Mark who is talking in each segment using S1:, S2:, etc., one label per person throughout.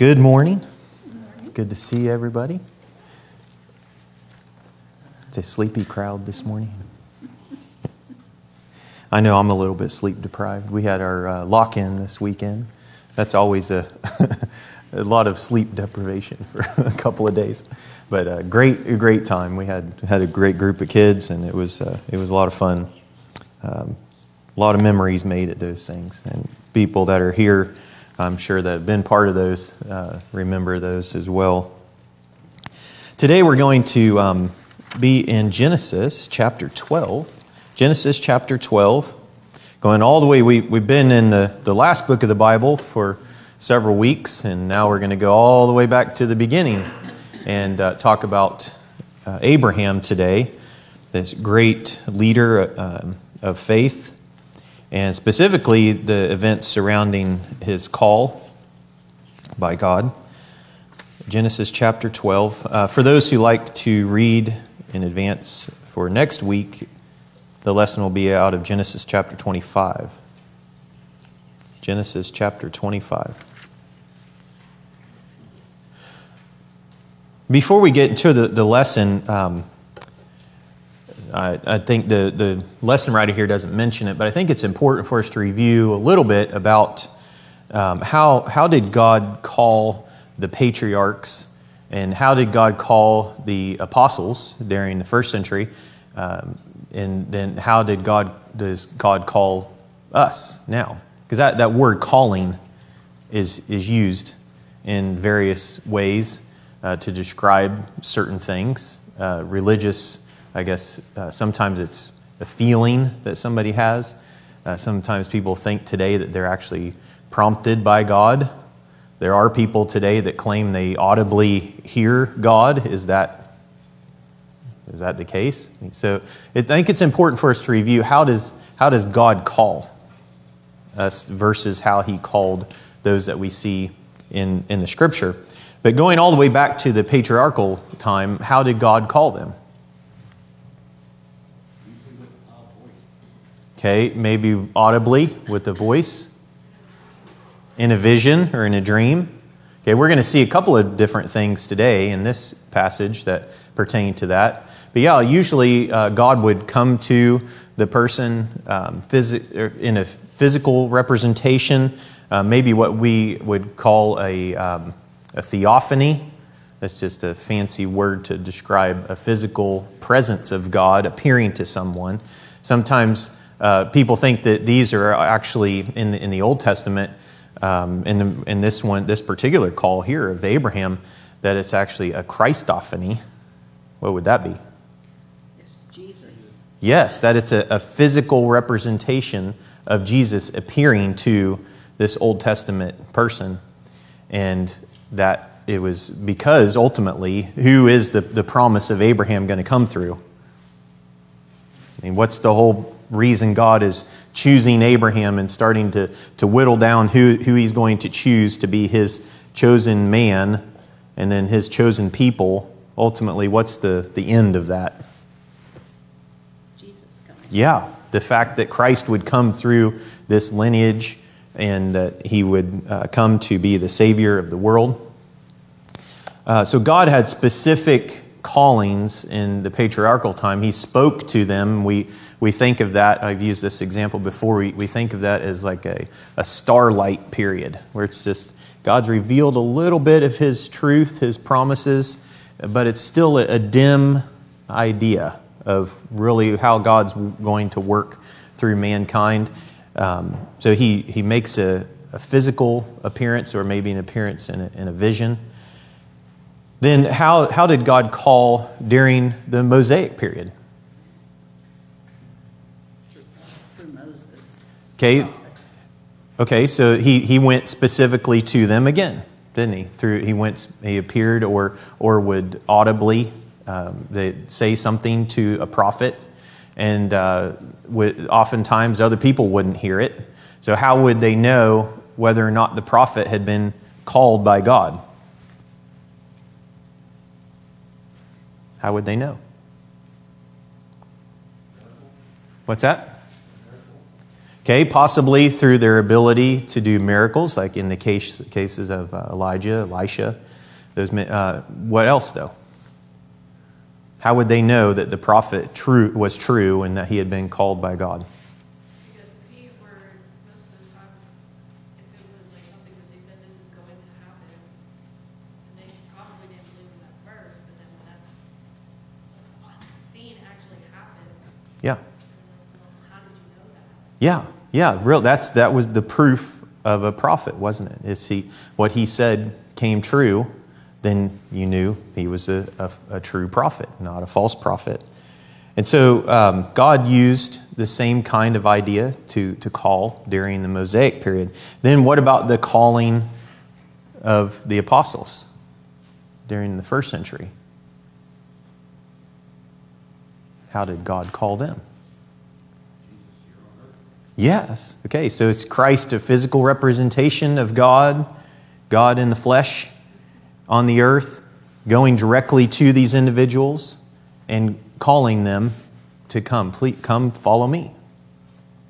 S1: Good morning. Good to see everybody. It's a sleepy crowd this morning. I know I'm a little bit sleep deprived. We had our uh, lock in this weekend. That's always a, a lot of sleep deprivation for a couple of days. But a great, great time. We had, had a great group of kids, and it was, uh, it was a lot of fun. Um, a lot of memories made at those things. And people that are here, I'm sure that have been part of those, uh, remember those as well. Today we're going to um, be in Genesis chapter 12. Genesis chapter 12. Going all the way, we, we've been in the, the last book of the Bible for several weeks, and now we're going to go all the way back to the beginning and uh, talk about uh, Abraham today, this great leader uh, of faith, and specifically the events surrounding his call by God. Genesis chapter 12. Uh, for those who like to read in advance for next week, the lesson will be out of Genesis chapter 25. Genesis chapter 25. Before we get into the, the lesson, um, I, I, think the, the lesson writer here doesn't mention it, but I think it's important for us to review a little bit about um, how, how did God call the patriarchs and how did God call the apostles during the first century? Um, and then how did God does God call us now? Because that, that word calling is, is used in various ways uh, to describe certain things. Uh, religious, I guess, uh, sometimes it's a feeling that somebody has. Uh, sometimes people think today that they're actually prompted by God. There are people today that claim they audibly hear God. Is that is that the case? So I think it's important for us to review how does, how does God call us versus how he called those that we see in, in the scripture. But going all the way back to the patriarchal time, how did God call them? Okay, maybe audibly with the voice, in a vision or in a dream. Okay, we're going to see a couple of different things today in this passage that pertain to that. But yeah, usually uh, God would come to the person um, phys- er, in a physical representation, uh, maybe what we would call a, um, a theophany. That's just a fancy word to describe a physical presence of God appearing to someone. Sometimes uh, people think that these are actually in the, in the Old Testament, um, in, the, in this one, this particular call here of Abraham, that it's actually a Christophany. What would that be? It's Jesus. Yes, that it's a, a physical representation of Jesus appearing to this Old Testament person. And that it was because ultimately, who is the, the promise of Abraham going to come through? I mean, what's the whole reason God is choosing Abraham and starting to, to whittle down who, who he's going to choose to be his chosen man and then his chosen people? Ultimately, what's the, the end of that? Jesus coming. Yeah, the fact that Christ would come through this lineage and that he would uh, come to be the Savior of the world. Uh, so God had specific callings in the patriarchal time. He spoke to them. We, we think of that, I've used this example before, we, we think of that as like a, a starlight period, where it's just God's revealed a little bit of His truth, His promises, but it's still a, a dim idea of really how God's going to work through mankind. Um, so he, he makes a, a, physical appearance or maybe an appearance in a, in a vision. Then, how, how did God call during the Mosaic period?
S2: Through Moses.
S1: Okay. Okay, so he, he went specifically to them again, didn't he? Through he went he appeared or or would audibly um, they say something to a prophet, and uh, oftentimes other people wouldn't hear it. So, how would they know whether or not the prophet had been called by God? How would they know? Okay, possibly through their ability to do miracles, like in the case, cases of uh, Elijah, Elisha. Those, uh, what else, though? How would they know that the prophet true, was true and that he had been called by God?
S3: Because if he were, most of the time, if it was like something that they said this is going to happen, and they probably didn't believe him at first, but then when that scene actually happened,
S1: Yeah.
S3: well, how did you know that?
S1: Yeah, yeah, real. That's that was the proof of a prophet, wasn't it? Is he what he said came true? Then you knew he was a, a, a true prophet, not a false prophet. And so um, God used the same kind of idea to, to call during the Mosaic period. Then what about the calling of the apostles during the first century? How did God call them? Yes. Okay, so it's Christ, a physical representation of God, God in the flesh on the earth, going directly to these individuals and calling them to come. Please come follow me.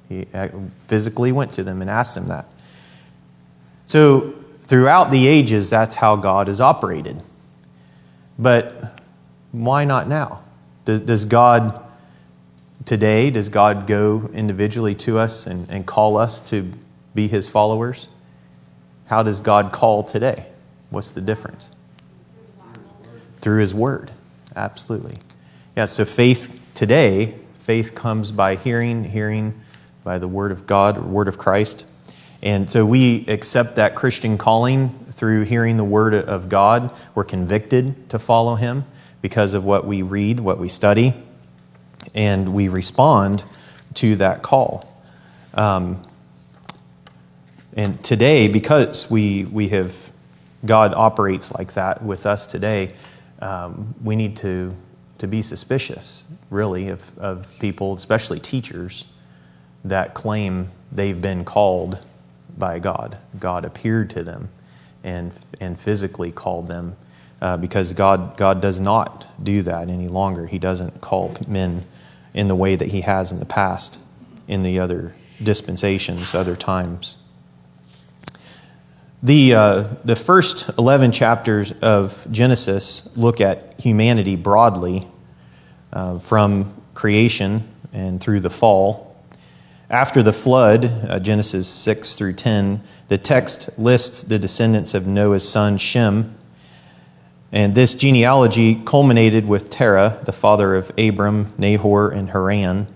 S1: He uh, physically went to them and asked them that. So, throughout the ages, that's how God has operated. But why not now? Does God today, does God go individually to us and, and call us to be his followers? How does God call today? What's the difference? Through his word. Absolutely. Yeah, so faith today, faith comes by hearing, hearing by the word of God, or word of Christ. And so we accept that Christian calling through hearing the word of God. We're convicted to follow him because of what we read, what we study, and we respond to that call. Um, and today, because we, we have, God operates like that with us today, um, we need to, to be suspicious, really, of, of people, especially teachers, that claim they've been called by God. God appeared to them and, and physically called them uh, because God, God does not do that any longer. He doesn't call men in the way that He has in the past, in the other dispensations, other times. The, uh, the first 11 chapters of Genesis look at humanity broadly uh, from creation and through the fall. After the flood, uh, Genesis 6 through 10, the text lists the descendants of Noah's son Shem. And this genealogy culminated with Terah, the father of Abram, Nahor, and Haran.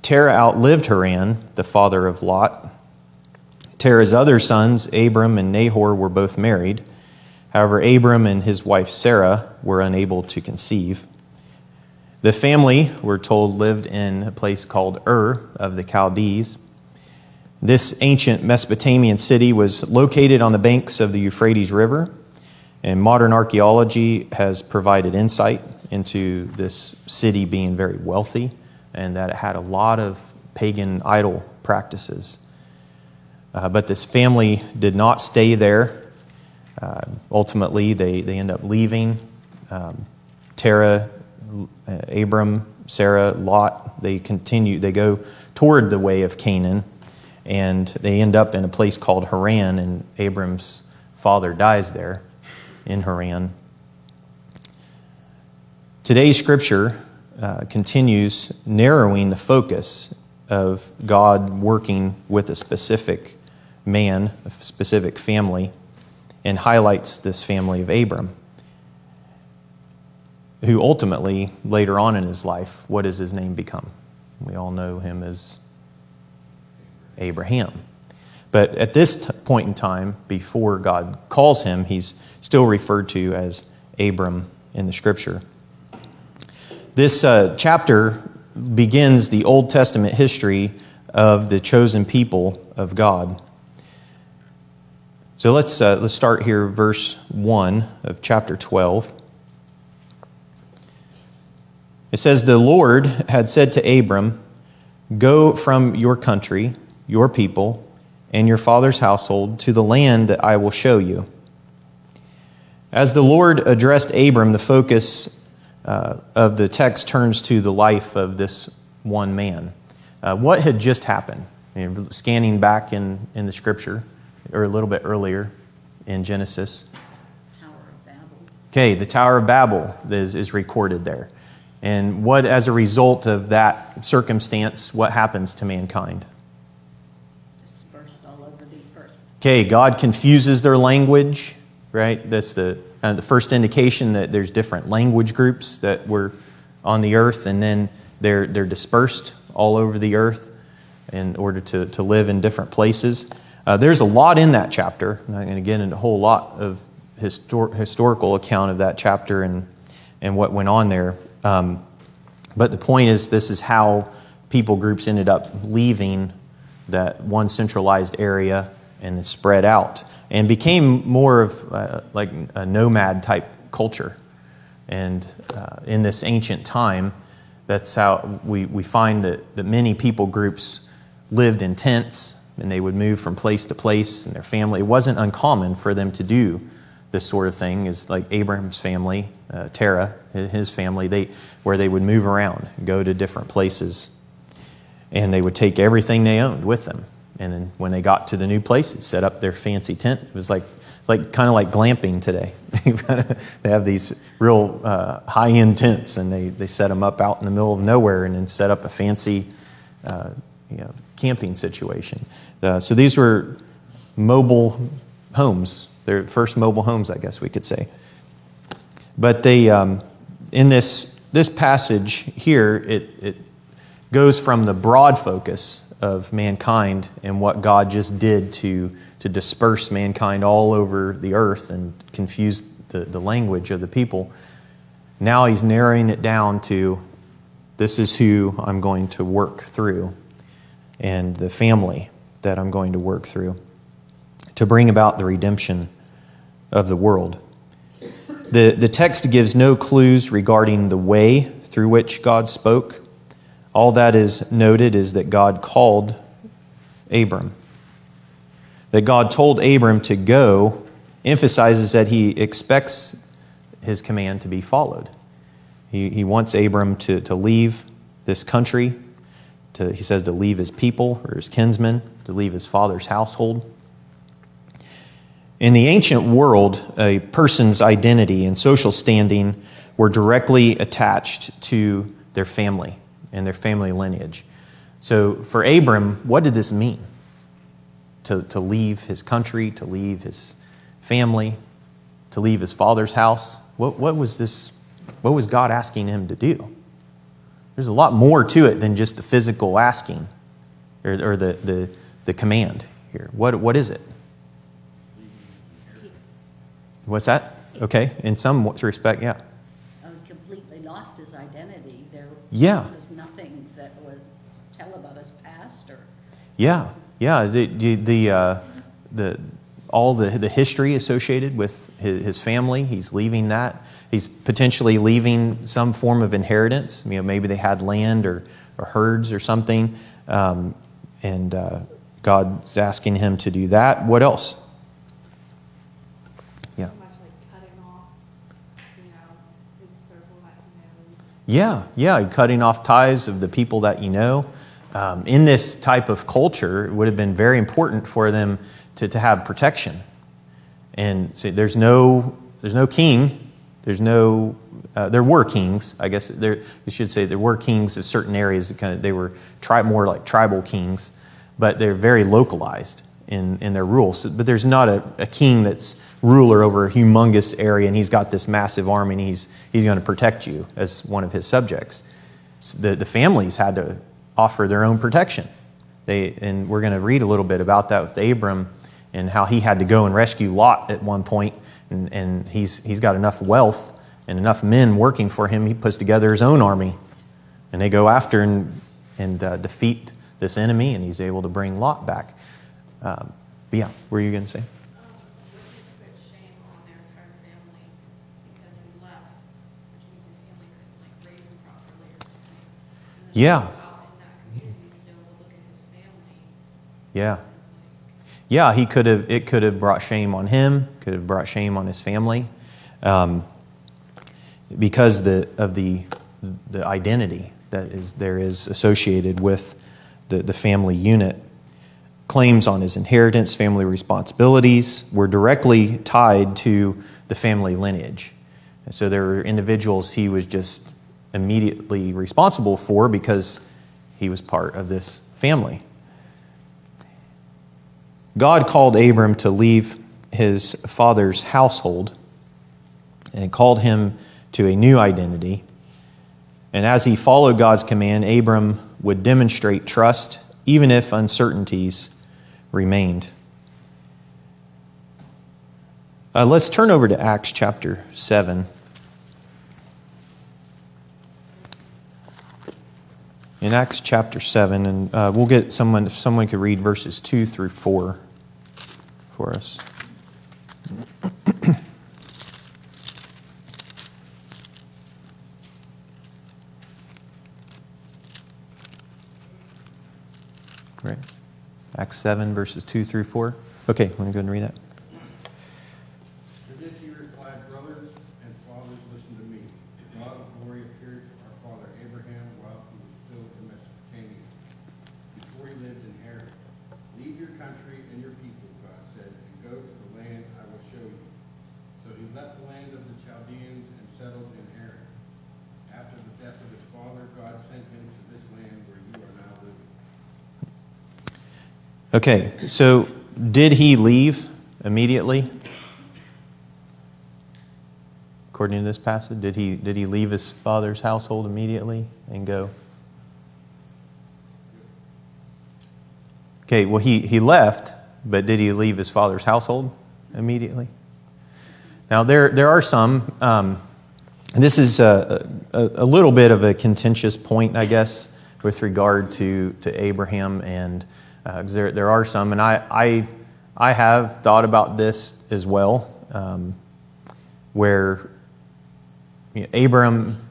S1: Terah outlived Haran, the father of Lot. Terah's other sons, Abram and Nahor, were both married. However, Abram and his wife Sarah were unable to conceive. The family, we're told, lived in a place called Ur of the Chaldees. This ancient Mesopotamian city was located on the banks of the Euphrates River, and modern archaeology has provided insight into this city being very wealthy and that it had a lot of pagan idol practices. Uh, but this family did not stay there. Uh, ultimately, they, they end up leaving. Um, Terah uh, Abram, Sarah, Lot, they continue, they go toward the way of Canaan, and they end up in a place called Haran, and Abram's father dies there in Haran. Today's scripture uh, continues narrowing the focus of God working with a specific man, a specific family, and highlights this family of Abram who ultimately, later on in his life, what does his name become? We all know him as Abraham. But at this t- point in time, before God calls him, he's still referred to as Abram in the scripture. This uh, chapter begins the Old Testament history of the chosen people of God. So let's, uh, let's start here, verse 1 of chapter 12. It says, The Lord had said to Abram, Go from your country, your people, and your father's household to the land that I will show you. As the Lord addressed Abram, the focus uh, of the text turns to the life of this one man. Uh, what had just happened? And scanning back in, in the scripture, or a little bit earlier in Genesis.
S2: Tower of Babel.
S1: Okay, the Tower of Babel is, is recorded there. And what, as a result of that circumstance, what happens to mankind?
S2: dispersed all over the earth.
S1: Okay, God confuses their language, right? That's the, uh, the first indication that there's different language groups that were on the earth, and then they're, they're dispersed all over the earth in order to, to live in different places. Uh, there's a lot in that chapter. Get into a whole lot of histor- historical account of that chapter and, and what went on there. Um, but the point is, this is how people groups ended up leaving that one centralized area and spread out and became more of uh, like a nomad type culture. And uh, in this ancient time, that's how we, we find that, that many people groups lived in tents and they would move from place to place and their family. It wasn't uncommon for them to do this sort of thing, is like Abraham's family, uh, Terah, his family, they, where they would move around, go to different places and they would take everything they owned with them. And then when they got to the new place, they'd set up their fancy tent. It was like, like kind of like glamping today. they have these real uh, high end tents, and they, they set them up out in the middle of nowhere, and then set up a fancy uh, you know, camping situation. Uh, so these were mobile homes. Their first mobile homes, I guess we could say. But they, um, in this this passage here, it, it goes from the broad focus of mankind and what God just did to, to disperse mankind all over the earth and confuse the, the language of the people. Now he's narrowing it down to this is who I'm going to work through and the family that I'm going to work through to bring about the redemption of the world. The, the text gives no clues regarding the way through which God spoke all that is noted is that God called Abram. That God told Abram to go emphasizes that he expects his command to be followed. He, he wants Abram to, to leave this country, to, he says to leave his people or his kinsmen, to leave his father's household. In the ancient world, a person's identity and social standing were directly attached to their family and their family lineage. So for Abram, what did this mean? To, to leave his country, to leave his family, to leave his father's house? What, what was this? What was God asking him to do? There's a lot more to it than just the physical asking or, or the, the, the command here. What, what is it? What's that? Okay, in some respect, yeah.
S2: Uh, completely lost his identity. There
S1: Yeah.
S2: was nothing that would tell about his past or
S1: Yeah, yeah. The the the, uh, the all the the history associated with his, his family. He's leaving that. He's potentially leaving some form of inheritance. You know, maybe they had land or, or herds or something, um, and uh, God's asking him to do that. What else? Yeah.
S4: much like cutting off, you know, his circle that he knows.
S1: Yeah, yeah, cutting off ties of the people that you know. Um, in this type of culture, it would have been very important for them to, to have protection. And there's no, there's no king. There's no, uh, there were kings, I guess. There, should say there were kings of certain areas. Kind of, they were tri- more like tribal kings, but they're very localized in, in their rule. So, but there's not a, a king that's ruler over a humongous area and he's got this massive army and he's, he's going to protect you as one of his subjects. So the, the families had to offer their own protection. They, and we're going to read a little bit about that with Abram and how he had to go and rescue Lot at one point, and, and he's, he's got enough wealth and enough men working for him, he puts together his own army. And they go after and, and uh, defeat this enemy, and he's able to bring Lot back. Um, but yeah, what were you going to say?
S3: Um,
S1: Yeah. Yeah, he could have, it could have brought shame on him, could have brought shame on his family, um, because the, of the, the identity that is, there is associated with the, the family unit. claims on his inheritance, family responsibilities were directly tied to the family lineage. And so there were individuals he was just immediately responsible for because he was part of this family. God called Abram to leave his father's household and called him to a new identity. And as he followed God's command, Abram would demonstrate trust even if uncertainties remained. Uh, let's turn over to Acts chapter 7. In Acts chapter 7, and uh, we'll get someone, if someone could read verses 2 through 4 for us. Right. Acts 7, verses 2 through 4. Okay, want to go and read that?
S5: To this he replied, Brothers and fathers, listen to me. The God of glory appeared to our father Abraham while he was still in Mesopotamia, before he lived in Haran. Leave your country and your people, God said, and go to the land I will show you. So he left the land of the Chaldeans and settled in Haran. After the death of his father, God sent him to this land where you are now living.
S1: Okay, so did he leave immediately? According to this passage, did he, did he leave his father's household immediately and go? Okay, well, he, he left, but did he leave his father's household immediately? Now, there, there are some, um, this is a, a, a little bit of a contentious point, I guess, with regard to, to Abraham and uh, 'cause there, there are some, and I, I, I have thought about this as well, um, where you know, Abram,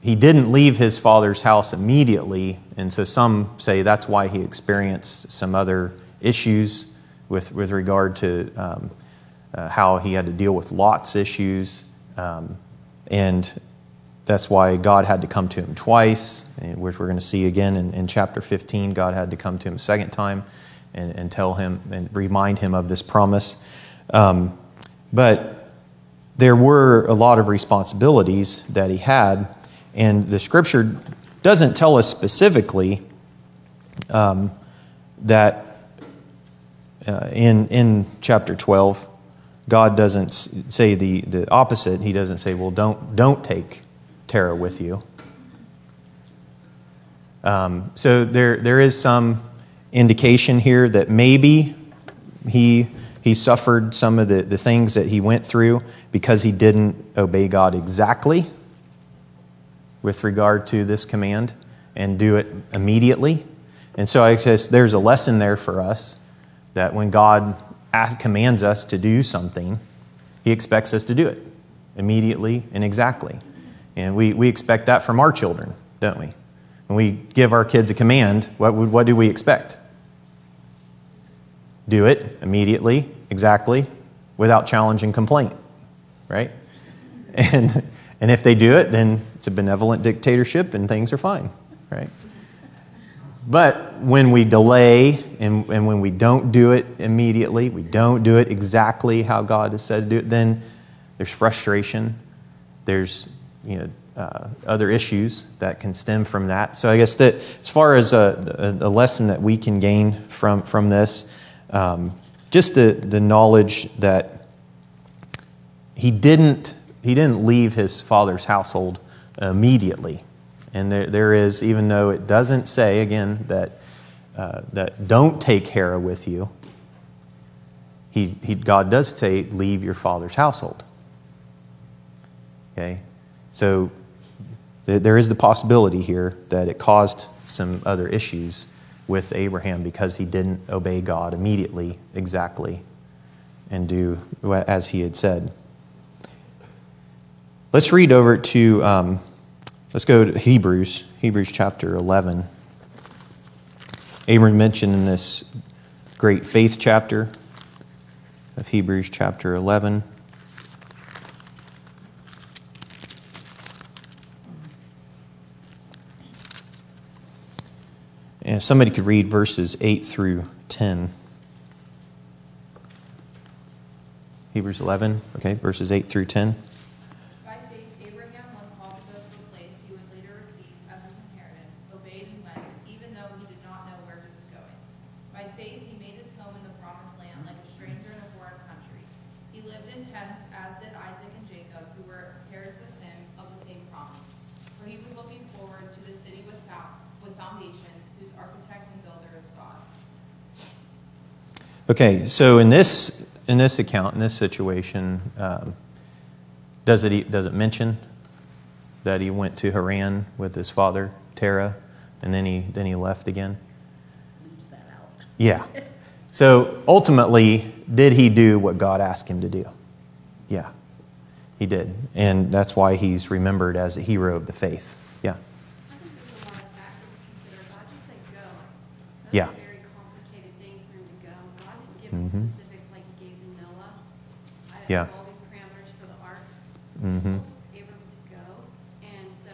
S1: he didn't leave his father's house immediately, and so some say that's why he experienced some other issues with, with regard to um, uh, how he had to deal with Lot's issues. Um, and that's why God had to come to him twice, which we're going to see again in, in, chapter 15. God had to come to him a second time and, and tell him and remind him of this promise. Um, but there were a lot of responsibilities that he had, and the scripture doesn't tell us specifically um, that uh, in, in chapter 12, God doesn't say the, the opposite. He doesn't say, well, don't, don't take Terah with you. Um, so there, there is some indication here that maybe he, he suffered some of the, the things that he went through because he didn't obey God exactly with regard to this command and do it immediately. And so I guess there's a lesson there for us that when God asks, commands us to do something, he expects us to do it immediately and exactly. And we, we expect that from our children, don't we? When we give our kids a command, what, what do we expect? Do it immediately, exactly, without challenge and complaint, right? And, and if they do it, then it's a benevolent dictatorship and things are fine, right? But when we delay and, and when we don't do it immediately, we don't do it exactly how God has said to do it, then there's frustration, there's you know, uh, other issues that can stem from that. So I guess that as far as a, a, a lesson that we can gain from, from this, um, just the, the knowledge that he didn't, he didn't leave his father's household immediately. And there, there is, even though it doesn't say, again, that, uh, that don't take Terah with you, he, he, God does say, leave your father's household. Okay? So there is the possibility here that it caused some other issues with Abraham because he didn't obey God immediately, exactly, and do as he had said. Let's read over to, um, let's go to Hebrews, Hebrews chapter 11. Abram mentioned in this great faith chapter of Hebrews chapter 11. If somebody could read verses 8 through 10. Hebrews 11, okay, verses 8 through 10.
S6: By faith, Abraham, when called to go to a place he would later receive as his inheritance, obeyed and went, even though he did not know where he was going. By faith, he made his home in the promised land like a stranger in a foreign country. He lived in tents, as did Isaac and Jacob, who were heirs with him of the same promise. For he was looking forward to the city without, with foundations, whose architect and builder is God.
S1: Okay, so in this in this account, in this situation, um, does it does it mention that he went to Haran with his father Terah, and then he then he left again?
S2: Leaves that out.
S1: Yeah. So ultimately, did he do what God asked him to do? Yeah, he did, and that's why he's remembered as a hero of the faith. Yeah.
S3: I think there's a lot of factors to consider. God just said go. That's
S1: Yeah.
S3: a very complicated thing for him to go. God didn't give him
S1: Mhm.
S3: specifics like he gave to Noah. I
S1: Yeah.
S3: have all these parameters for the ark.
S1: Mhm.
S3: He told Abram to go. And so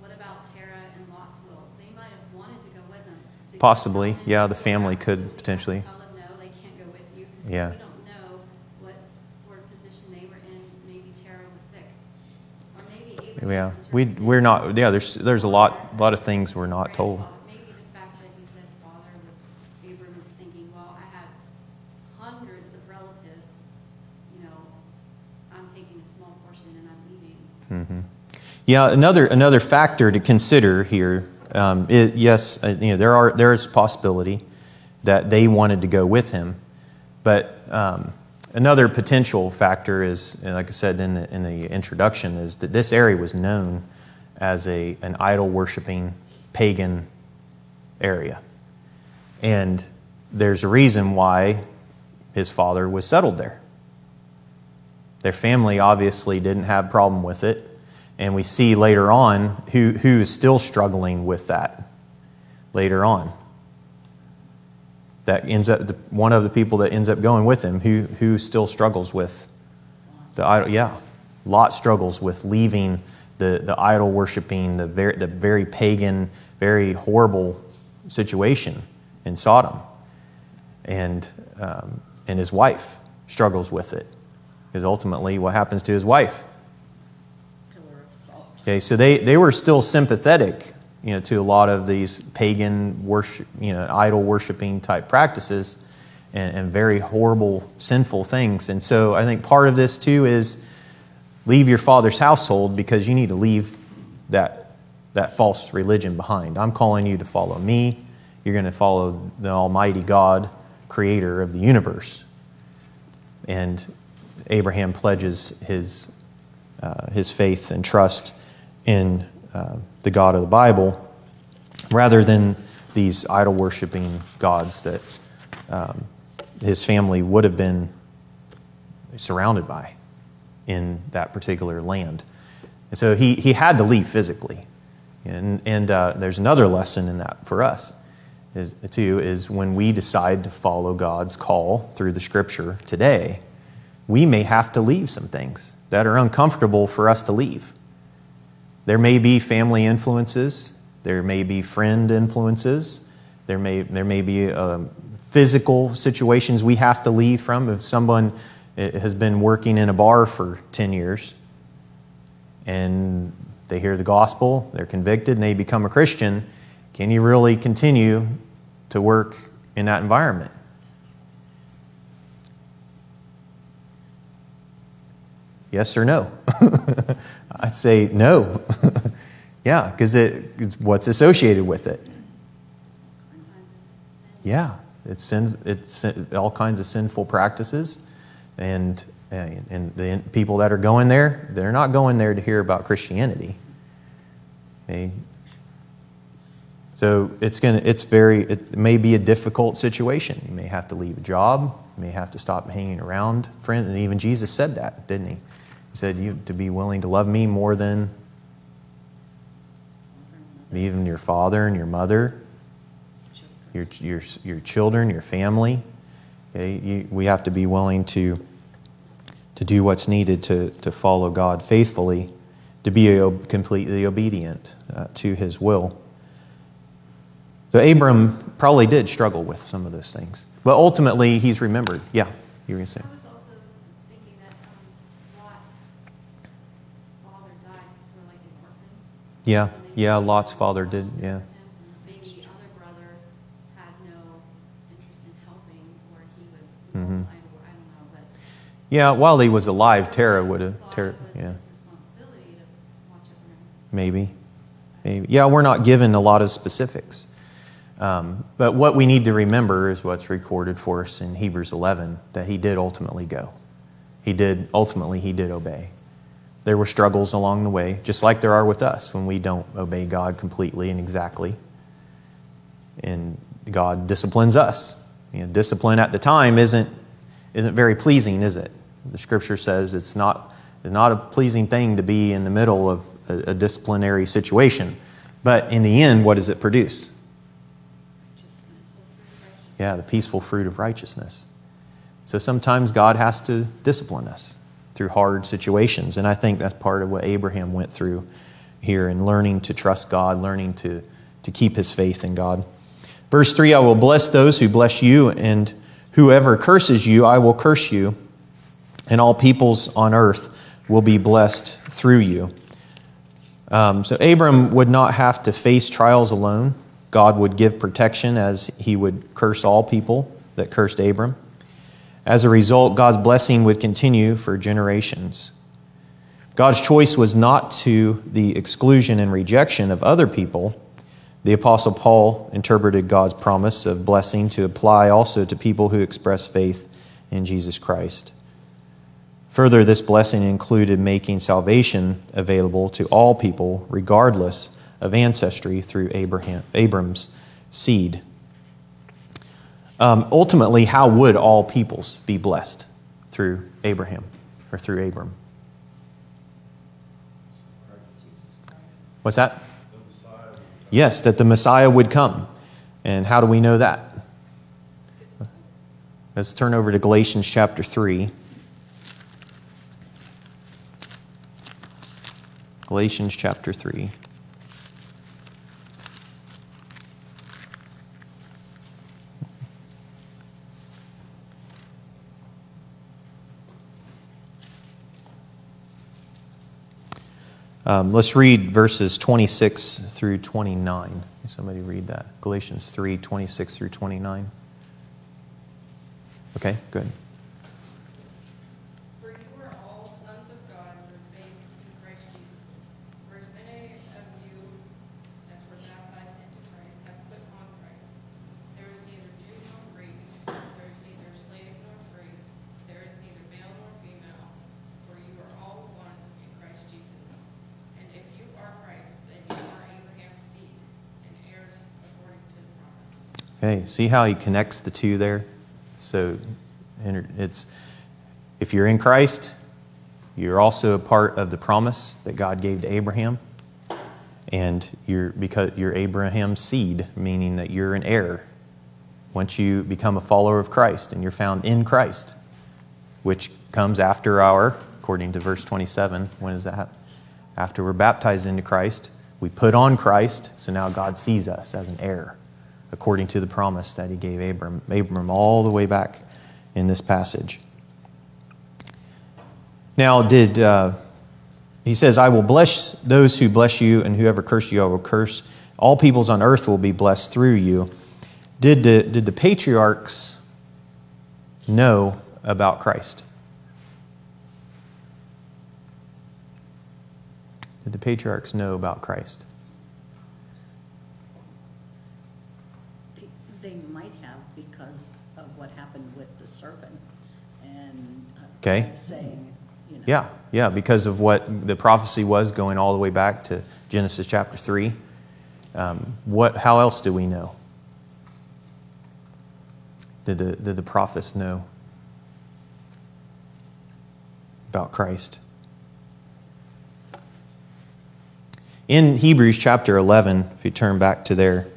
S3: what about Terah and Lot's will? They might have wanted to go with him. Did God
S1: Possibly. Yeah, the
S3: "Go
S1: family could
S3: them?" Did
S1: potentially.
S3: Tell them no, they can't go with you.
S1: Yeah.
S3: We don't know what sort of position they were in. Maybe Terah was sick. Or maybe Abraham.
S1: Yeah,
S3: was
S1: we
S3: just-
S1: we're not. Yeah, there's there's a lot lot of things we're not told.
S3: Maybe the fact that he said father was, Abram was thinking, well, I have hundreds of relatives, you know, I'm taking a small portion and I'm leaving.
S1: hmm Yeah, another another factor to consider here. Um, it, yes, uh, you know there are there is a possibility that they wanted to go with him, but um, another potential factor is, like I said in the in the introduction, is that this area was known as a an idol worshiping pagan area, and there's a reason why his father was settled there. Their family obviously didn't have problem with it. And we see later on who, who is still struggling with that later on. That ends up, the, one of the people that ends up going with him, who, who still struggles with the idol. Yeah, Lot struggles with leaving the, the idol worshiping, the very, the very pagan, very horrible situation in Sodom. And, um, and his wife struggles with it. Because ultimately, what happens to his wife?
S2: Pillar of salt.
S1: Okay, so they, they were still sympathetic, you know, to a lot of these pagan worship, you know, idol worshiping type practices and, and very horrible, sinful things. And so I think part of this too is leave your father's household because you need to leave that, that false religion behind. I'm calling you to follow me. You're going to follow the Almighty God, creator of the universe. And Abraham pledges his uh, his faith and trust in uh, the God of the Bible rather than these idol worshiping gods that um, his family would have been surrounded by in that particular land. And so he, he had to leave physically. And, and uh, there's another lesson in that for us, is, too, is when we decide to follow God's call through the scripture today, we may have to leave some things that are uncomfortable for us to leave. There may be family influences, there may be friend influences, there may, there may be um, physical situations we have to leave from. If someone eh, has been working in a bar for 10 years and they hear the gospel, they're convicted, and they become a Christian, can you really continue to work in that environment? Yes or no? I'd say no. yeah, because it, it's what's associated with it. Yeah, it's, sin, it's all kinds of sinful practices. And, and the people that are going there, they're not going there to hear about Christianity. Okay? So it's going to, it's very, it may be a difficult situation. You may have to leave a job. You may have to stop hanging around friends. And even Jesus said that, didn't he? Said, you to be willing to love me more than even your father and your mother, your, your, your children, your family. Okay? You, we have to be willing to, to do what's needed to, to follow God faithfully, to be completely obedient uh, to his will. So Abram probably did struggle with some of those things. But ultimately, he's remembered. Yeah, you were going to say.
S3: I was also thinking that, um, Lot's father died, so like an orphan.
S1: Yeah, yeah, Lot's father did, yeah.
S7: Maybe the other brother had no interest in helping, or he was,
S1: Mhm.
S7: I don't, know, but.
S1: Yeah, while he was alive, Terah would have,
S7: Terah,
S1: yeah,
S7: his responsibility to watch over him.
S1: maybe. Maybe. Yeah, we're not given a lot of specifics. Um, but what we need to remember is what's recorded for us in Hebrews 11 that he did ultimately go. He did, ultimately, he did obey. There were struggles along the way, just like there are with us when we don't obey God completely and exactly. And God disciplines us. You know, discipline at the time isn't, isn't very pleasing, is it? The scripture says it's not, it's not a pleasing thing to be in the middle of a, a disciplinary situation. But in the end, what does it produce? Yeah, the peaceful fruit of righteousness. So sometimes God has to discipline us through hard situations. And I think that's part of what Abraham went through here in learning to trust God, learning to, to keep his faith in God. Verse 3 I will bless those who bless you, and whoever curses you, I will curse you, and all peoples on earth will be blessed through you. Um, so Abram would not have to face trials alone. God would give protection as he would curse all people that cursed Abram. As a result, God's blessing would continue for generations. God's choice was not to the exclusion and rejection of other people. The Apostle Paul interpreted God's promise of blessing to apply also to people who express faith in Jesus Christ. Further, this blessing included making salvation available to all people, regardless of ancestry, through Abraham, Abram's seed. Um, ultimately, how would all peoples be blessed through Abraham or through Abram? What's that? Yes, that the Messiah would come. And how do we know that? Let's turn over to Galatians chapter 3. Galatians chapter 3. Um, let's read verses 26 through 29. Can Somebody read that. Galatians 3 26 through 29. Okay, good.
S3: For you are all sons of God through faith in Christ Jesus. For as many of you as were baptized into Christ have put on Christ. There is neither Jew nor Greek, there is neither slave nor free, there is neither male nor female, for you are all one in Christ Jesus. And if you are Christ, then you are Abraham's seed and heirs according to the promise.
S1: Okay, see how he connects the two there? So it's if you're in Christ, you're also a part of the promise that God gave to Abraham. And you're because you're Abraham's seed, meaning that you're an heir. Once you become a follower of Christ and you're found in Christ, which comes after our, according to verse 27, when is that? After we're baptized into Christ, we put on Christ, so now God sees us as an heir according to the promise that he gave Abram, Abram all the way back in this passage. Now, did uh, he says, "I will bless those who bless you, and whoever curse you, I will curse. All peoples on earth will be blessed through you." Did the did the patriarchs know about Christ? Did the patriarchs know about Christ?
S2: They- They might have because of what happened with the serpent and. uh,
S1: Okay.
S2: Saying, you know.
S1: Yeah, yeah, because of what the prophecy was going all the way back to Genesis chapter 3. Um, what, how else do we know? Did the, did the prophets know about Christ? In Hebrews chapter 11, if you turn back to there,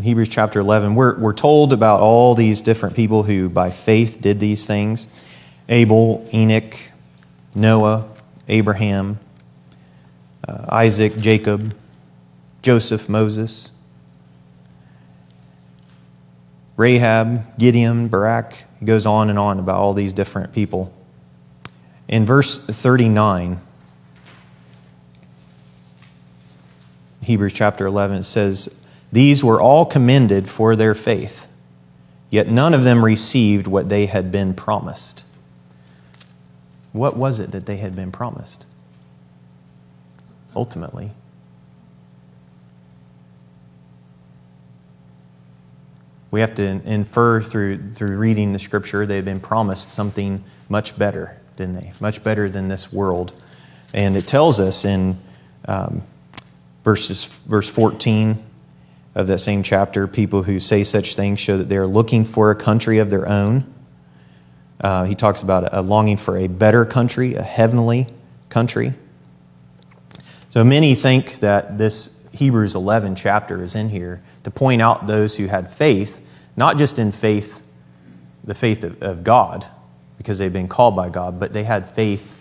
S1: in Hebrews chapter 11, we're, we're told about all these different people who by faith did these things. Abel, Enoch, Noah, Abraham, uh, Isaac, Jacob, Joseph, Moses, Rahab, Gideon, Barak. He goes on and on about all these different people. In verse 39, Hebrews chapter 11, it says, These were all commended for their faith, yet none of them received what they had been promised. What was it that they had been promised? Ultimately, we have to infer through, through reading the scripture they had been promised something much better, didn't they? Much better than this world. And it tells us in um, verses, verse 14 of that same chapter people who say such things show that they are looking for a country of their own. Uh, he talks about a longing for a better country, a heavenly country. So many think that this Hebrews 11 chapter is in here to point out those who had faith, not just in faith, the faith of, of God, because they've been called by God, but they had faith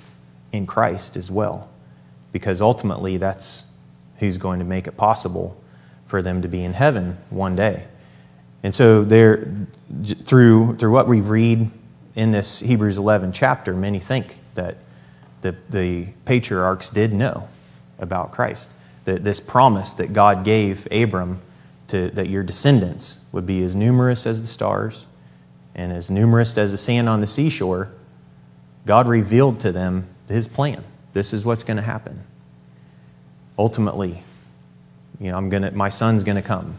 S1: in Christ as well, because ultimately that's who's going to make it possible for them to be in heaven one day. And so there, through, through what we read in this Hebrews 11 chapter, many think that the, the patriarchs did know about Christ. That this promise that God gave Abram to, that your descendants would be as numerous as the stars and as numerous as the sand on the seashore, God revealed to them his plan. This is what's going to happen. Ultimately, you know, I'm gonna, my son's going to come.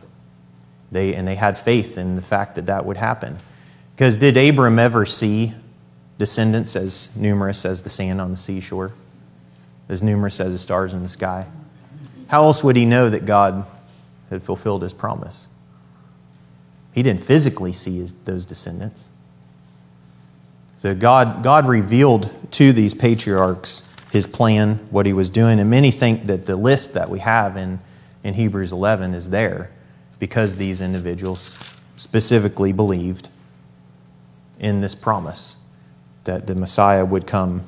S1: They, and they had faith in the fact that that would happen. Because did Abram ever see descendants as numerous as the sand on the seashore, as numerous as the stars in the sky? How else would he know that God had fulfilled his promise? He didn't physically see his, those descendants. So God, God revealed to these patriarchs his plan, what he was doing, and many think that the list that we have in, in Hebrews 11 is there because these individuals specifically believed in this promise that the Messiah would come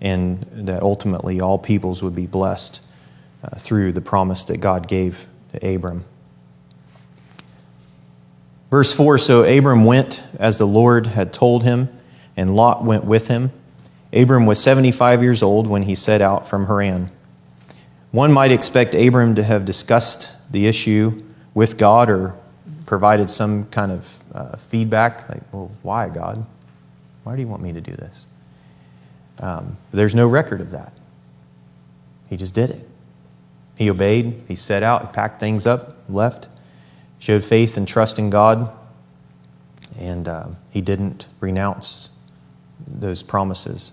S1: and that ultimately all peoples would be blessed uh, through the promise that God gave to Abram. Verse 4 So Abram went as the Lord had told him, and Lot went with him. Abram was 75 years old when he set out from Haran. One might expect Abram to have discussed the issue with God or provided some kind of uh, feedback, like, well, why, God? Why do you want me to do this? Um, there's no record of that. He just did it. He obeyed, he set out, he packed things up, left, showed faith and trust in God, and uh, he didn't renounce those promises.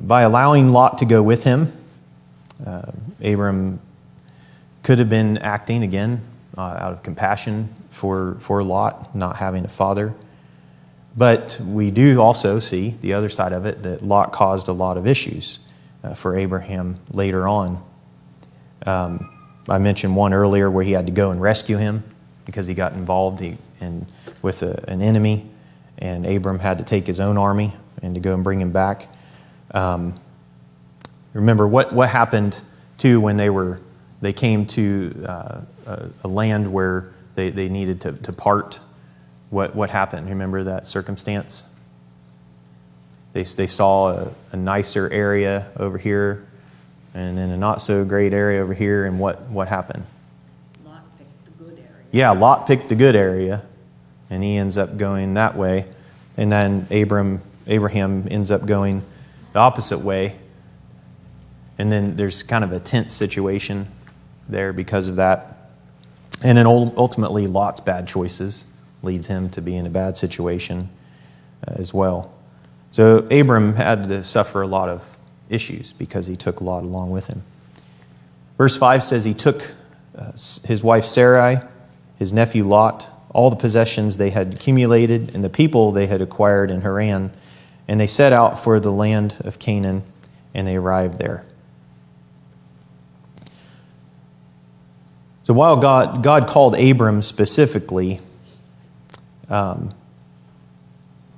S1: By allowing Lot to go with him, uh, Abram could have been acting again uh, out of compassion for, for Lot, not having a father. But we do also see the other side of it that Lot caused a lot of issues uh, for Abraham later on. Um, I mentioned one earlier where he had to go and rescue him because he got involved he, in, with a, an enemy, and Abram had to take his own army and to go and bring him back. Um, remember what, what happened too when they were they came to uh, a, a, land where they, they needed to, to part. What, what happened? Remember that circumstance? They, they saw a, a nicer area over here and then a not so great area over here, and what, what happened?
S2: Lot picked the good area.
S1: Yeah, Lot picked the good area, and he ends up going that way. And then Abram, Abraham ends up going the opposite way. And then there's kind of a tense situation there because of that. And then ultimately, Lot's bad choices leads him to be in a bad situation uh, as well. So Abram had to suffer a lot of issues because he took Lot along with him. Verse 5 says he took uh, his wife Sarai, his nephew Lot, all the possessions they had accumulated, and the people they had acquired in Haran, and they set out for the land of Canaan, and they arrived there. So while God, God called Abram specifically, um,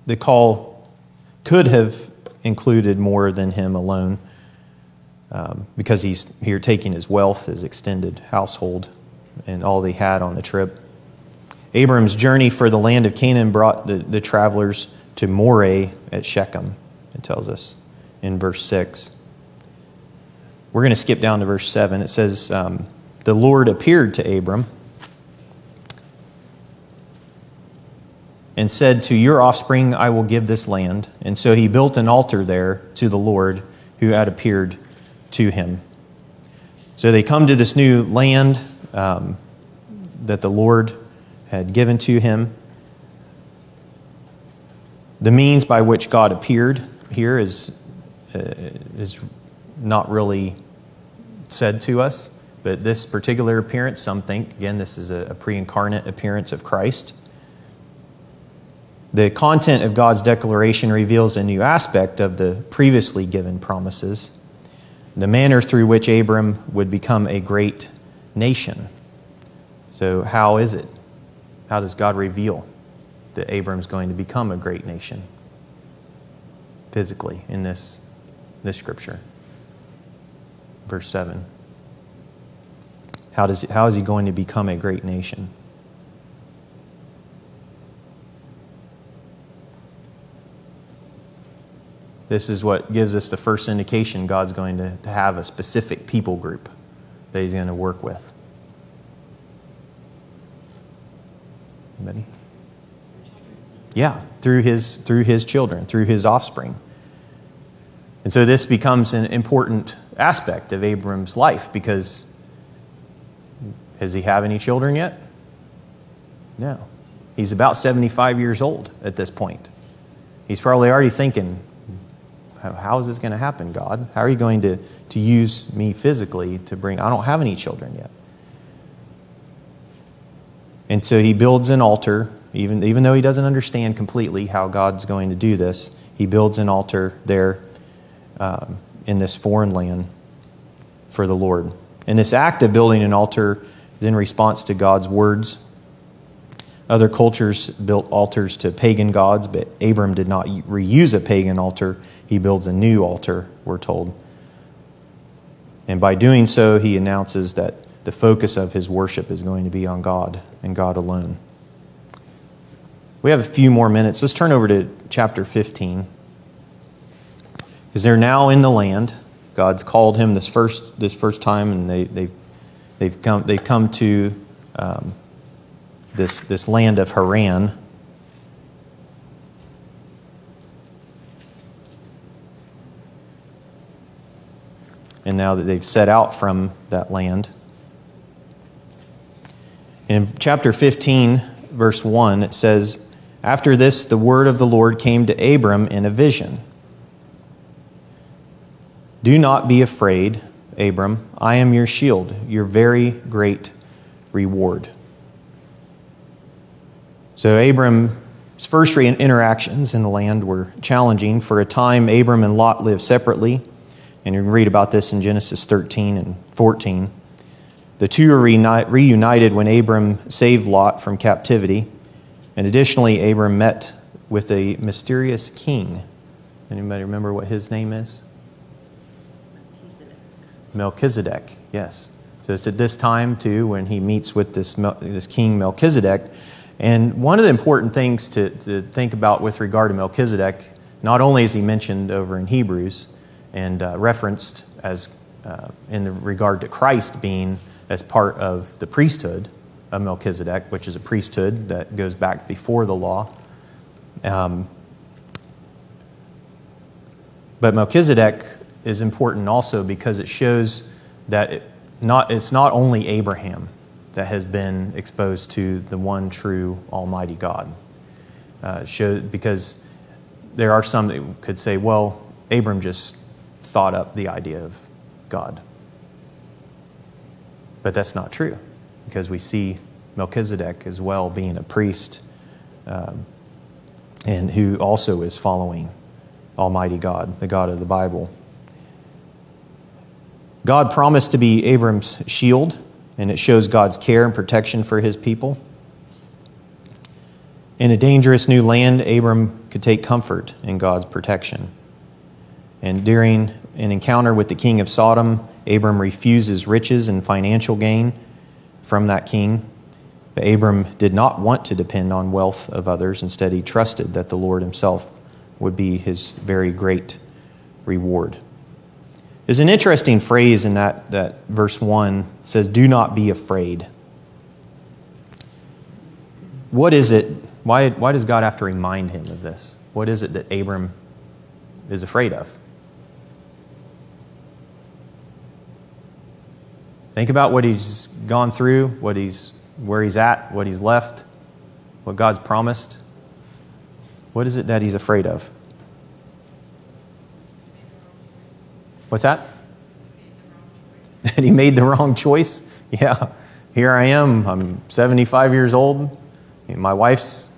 S1: the call could have included more than him alone um, because he's here taking his wealth, his extended household, and all they had on the trip. Abram's journey for the land of Canaan brought the, the travelers to Moreh at Shechem, it tells us in verse 6. We're going to skip down to verse 7. It says, um, The Lord appeared to Abram and said, To your offspring I will give this land. And so he built an altar there to the Lord who had appeared to him. So they come to this new land um, that the Lord had given to him. The means by which God appeared here is, uh, is not really said to us, but this particular appearance, some think, again, this is a, pre incarnate appearance of Christ. The content of God's declaration reveals a new aspect of the previously given promises the manner through which Abram would become a great nation. So, how is it? How does God reveal that Abram's going to become a great nation physically in this, this scripture? Verse 7. How, does, how is he going to become a great nation? This is what gives us the first indication God's going to, to have a specific people group that He's going to work with. Anybody? Yeah, through his, through his children, through his offspring. And so this becomes an important aspect of Abram's life because does he have any children yet? No. He's about 75 years old at this point. He's probably already thinking, how is this going to happen, God? How are you going to, to use me physically to bring? I don't have any children yet. And so he builds an altar, even, even though he doesn't understand completely how God's going to do this. He builds an altar there um, in this foreign land for the Lord. And this act of building an altar is in response to God's words. Other cultures built altars to pagan gods, but Abram did not reuse a pagan altar he builds a new altar, we're told. And by doing so, he announces that the focus of his worship is going to be on God and God alone. We have a few more minutes. Let's turn over to chapter 15. Because they're now in the land. God's called him this first, this first time, and they, they, they've, come, they've come to um, this, this land of Haran. and now that they've set out from that land. In chapter 15, verse 1, it says, After this, the word of the Lord came to Abram in a vision. Do not be afraid, Abram. I am your shield, your very great reward. So, Abram's first interactions in the land were challenging. For a time, Abram and Lot lived separately. And you can read about this in Genesis 13 and 14. The two are reunited when Abram saved Lot from captivity. And additionally, Abram met with a mysterious king. Anybody remember what his name is?
S2: Melchizedek.
S1: Yes. So it's at this time, too, when he meets with this, this king Melchizedek. And one of the important things to, to think about with regard to Melchizedek, not only is he mentioned over in Hebrews, and uh, referenced as uh, in regard to Christ being as part of the priesthood of Melchizedek, which is a priesthood that goes back before the law. Um, but Melchizedek is important also because it shows that it not, it's not only Abraham that has been exposed to the one true Almighty God. Uh, show, because there are some that could say, well, Abram just thought up the idea of God. But that's not true because we see Melchizedek as well being a priest um, and who also is following Almighty God, the God of the Bible. God promised to be Abram's shield, and it shows God's care and protection for his people. In a dangerous new land, Abram could take comfort in God's protection. And during an encounter with the king of Sodom, Abram refuses riches and financial gain from that king. But Abram did not want to depend on wealth of others. Instead, he trusted that the Lord himself would be his very great reward. There's an interesting phrase in that, that verse 1 it says, Do not be afraid. What is it? Why, why does God have to remind him of this? What is it that Abram is afraid of? Think about what he's gone through, what he's, where he's at, what he's left, what God's promised. What is it that he's afraid of? What's that? That he made the wrong choice? Yeah. Here I am. I'm 75 years old. My wife's,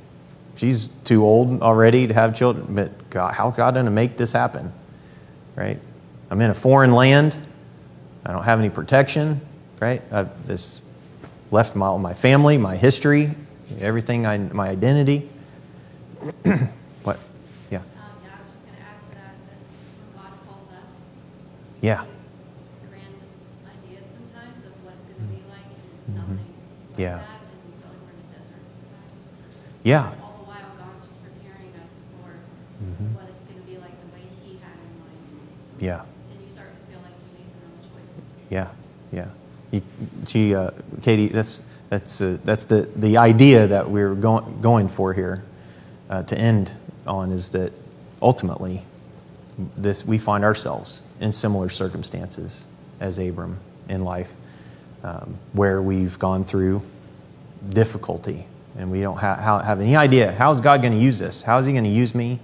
S1: she's too old already to have children. But God, how's God going to make this happen? Right? I'm in a foreign land. I don't have any protection, right? I've this left my, my family, my history, everything, I, my identity.
S7: preparing us for what it's gonna be like the way He had in mind.
S1: Yeah.
S7: And you start like you made the wrong choice.
S1: Yeah, yeah. You, she, uh, Katie, that's that's uh, that's the the idea that we're going going for here uh, to end on is that ultimately this we find ourselves in similar circumstances as Abram in life, um, where we've gone through difficulty and we don't ha- ha- have any idea how is God going to use this? How is He going to use me?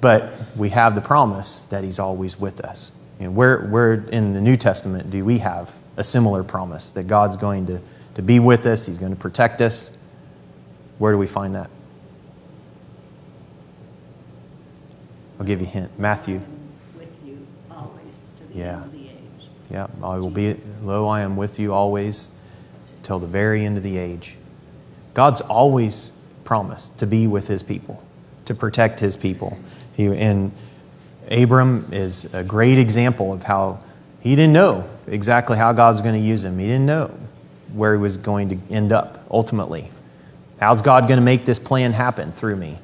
S1: But we have the promise that He's always with us. You know, where, where in the New Testament do we have a similar promise that God's going to, to be with us, He's going to protect us? Where do we find that? I'll give you a hint. Matthew.
S2: With you always to the
S1: Yeah.
S2: end of the age.
S1: Yeah, I will be, lo, I am with you always till the very end of the age. God's always promised to be with his people, to protect his people. He, and Abram is a great example of how he didn't know exactly how God was going to use him. He didn't know where he was going to end up ultimately. How's God going to make this plan happen through me?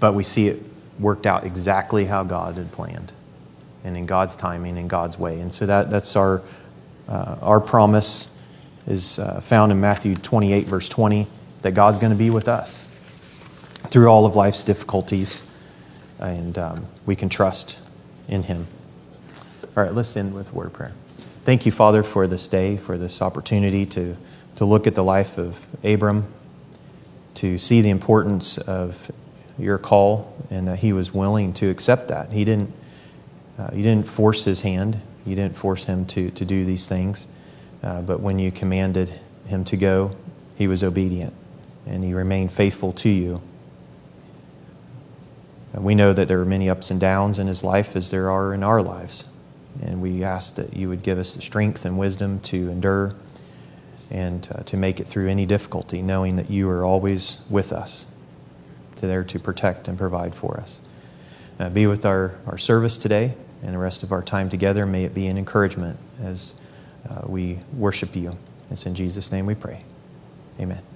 S1: But we see it worked out exactly how God had planned and in God's timing, in God's way. And so that, that's our, uh, our promise is uh, found in Matthew 28, verse 20, that God's going to be with us through all of life's difficulties, and um, we can trust in Him. All right, let's end with a word of prayer. Thank you, Father, for this day, for this opportunity to, to look at the life of Abram, to see the importance of your call, and that he was willing to accept that. He didn't, uh, you didn't force his hand, you didn't force him to, to do these things. Uh, but when you commanded him to go, he was obedient and he remained faithful to you. And we know that there are many ups and downs in his life as there are in our lives. And we ask that you would give us the strength and wisdom to endure and uh, to make it through any difficulty, knowing that you are always with us, there to protect and provide for us. Uh, be with our, our service today and the rest of our time together. May it be an encouragement as uh, we worship you. It's in Jesus' name we pray. Amen.